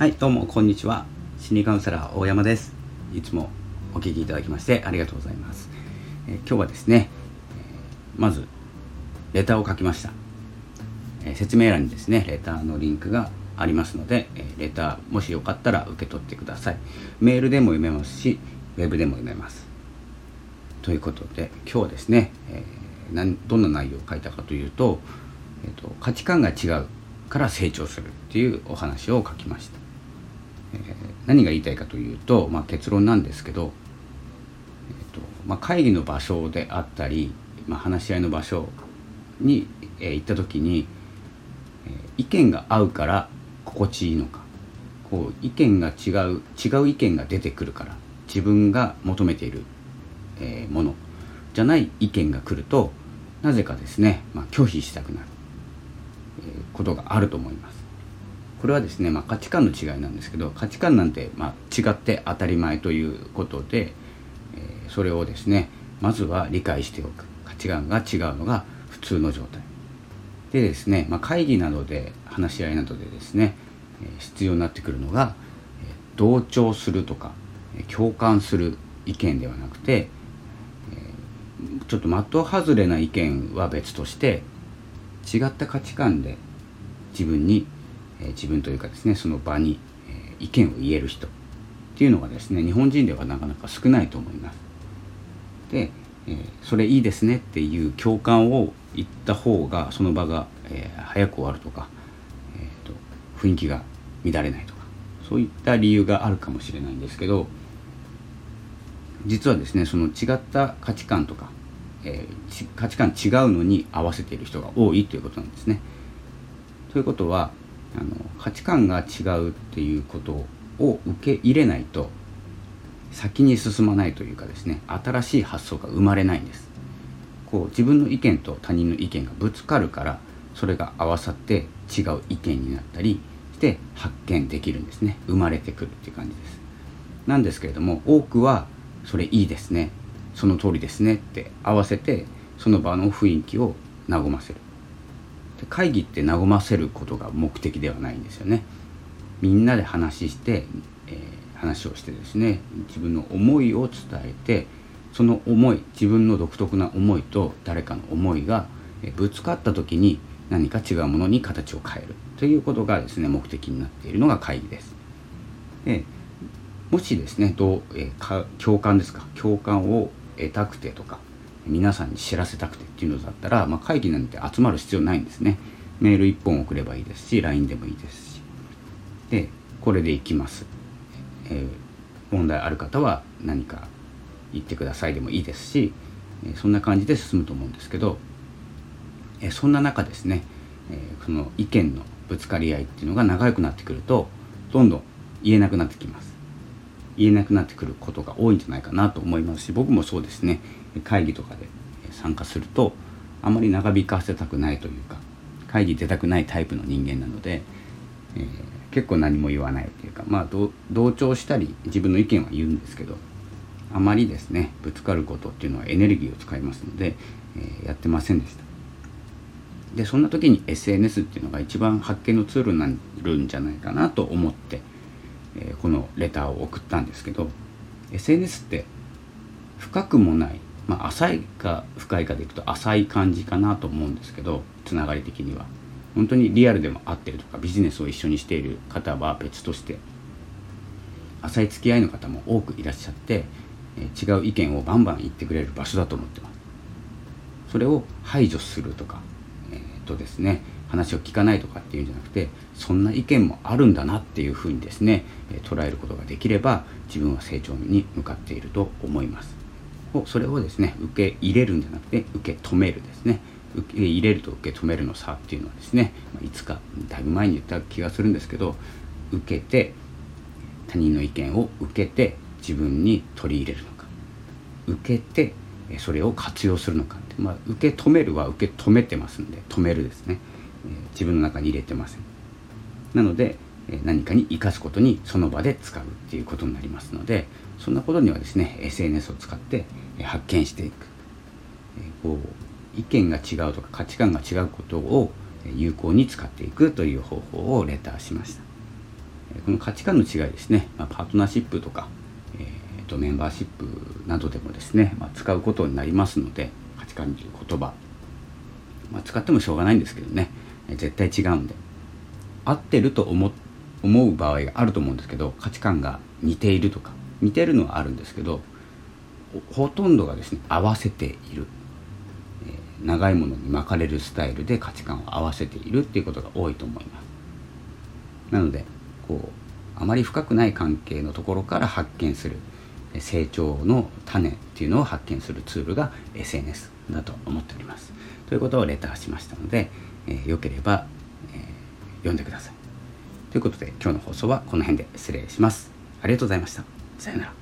はいどうもこんにちは。心理カウンセラー大山です。いつもお聞きいただきましてありがとうございます、えー、今日はですね、えー、まずレターを書きました、えー、説明欄にですねレターのリンクがありますので、えレターもしよかったら受け取ってください。メールでも読めますしウェブでも読めます。ということで今日はですね、えー、どんな内容を書いたかというと,、えーと、価値観が違うから成長するっていうお話を書きました、え、何が言いたいかというと、まあ、結論なんですけど、えーとまあ、会議の場所であったり、まあ、話し合いの場所に、えー、行った時に、えー、意見が合うから心地いいのかこう意見が違う違う意見が出てくるから自分が求めているえー、ものじゃない意見が来るとなぜかですね、まあ、拒否したくなる、ことがあると思います。これはですね、まあ、価値観の違いなんですけど価値観なんて、まあ、違って当たり前ということで、えー、それをですねまずは理解しておく。価値観が違うのが普通の状態。でですね、まあ、会議などで話し合いなどでですね、え、必要になってくるのが、え、同調するとか、共感する意見ではなくてちょっと的外れな意見は別として違った価値観で自分に、え、自分というかですねその場に、え、意見を言える人っていうのがですね日本人ではなかなか少ないと思います。で、え、それいいですねっていう共感を言った方がその場が、え、早く終わるとか、えーと、雰囲気が乱れないとかそういった理由があるかもしれないんですけど実はですねその違った価値観とかえー、価値観違うのに合わせている人が多いということなんですね。ということはあの価値観が違うっていうことを受け入れないと先に進まないというかですね新しい発想が生まれないんです。こう自分の意見と他人の意見がぶつかるからそれが合わさって違う意見になったりして発見できるんですね生まれてくるっていう感じです。なんですけれども多くはそれいいですねその通りですねって合わせてその場の雰囲気を和ませる会議って和ませることが目的ではないんですよね。みんなで話して、えー、話をしてですね自分の思いを伝えてその思い自分の独特な思いと誰かの思いがぶつかった時に何か違うものに形を変える。ということがですね目的になっているのが会議です。でもしですねどう、えー、共感ですか？共感を得たくてとか。皆さんに知らせたくてっていうのだったら、まあ、会議なんて集まる必要ないんですね。メール1本送ればいいですし LINE でもいいですし。でこれでいきます、えー、問題ある方は何か言ってくださいでもいいですし、えそんな感じで進むと思うんですけど、えそんな中ですね、えその意見のぶつかり合いっていうのが長くなってくるとどんどん言えなくなってきます。言えなくなってくることが多いんじゃないかなと思いますし僕もそうですね。会議とかで参加するとあまり長引かせたくないというか会議出たくないタイプの人間なので、えー、結構何も言わないというかまあ同調したり自分の意見は言うんですけどあまりですねぶつかることっていうのはエネルギーを使いますので、えー、やってませんでした。でそんな時に SNS っていうのが一番発見のツールになるんじゃないかなと思ってえこのレターを送ったんですけど SNS って深くもない、まあ、浅いか深いかでいくと浅い感じかなと思うんですけどつながり的には。本当にリアルでも会ってるとかビジネスを一緒にしている方は別として浅い付き合いの方も多くいらっしゃって、違う意見をバンバン言ってくれる場所だと思ってます。それを排除するとかえー、っとですね話を聞かないとかっていうんじゃなくてそんな意見もあるんだなっていうふうにですね捉えることができれば自分は成長に向かっていると思います。それをですね受け入れるんじゃなくて受け止めるですね。受け入れると受け止めるの差っていうのはですねいつかだいぶ前に言った気がするんですけど受けて他人の意見を受けて自分に取り入れるのか。受けてそれを活用するのかまあ、受け止めるは受け止めてますんで止めるですね。自分の中に入れてません。なので何かに生かすことにその場で使うっていうことになりますのでそんなことにはですね SNS を使って発見していく。こう意見が違うとか価値観が違うことを有効に使っていくという方法をレターしました。この価値観の違いですね、ま、パートナーシップとか、えーと、メンバーシップなどでもですね、まあ、使うことになりますので価値観という言葉、まあ、使ってもしょうがないんですけどね、絶対違うんで合ってると思思う場合があると思うんですけど価値観が似ているとか似てるのはあるんですけどほとんどがですね合わせている、えー、長いものに巻かれるスタイルで価値観を合わせているっていうことが多いと思います。なのでこうあまり深くない関係のところから発見する成長の種っていうのを発見するツールが SNS だと思っております。ということをレターしましたので、えー、ければ、えー、読んでください。ということで今日の放送はこの辺で失礼します。ありがとうございました。さようなら。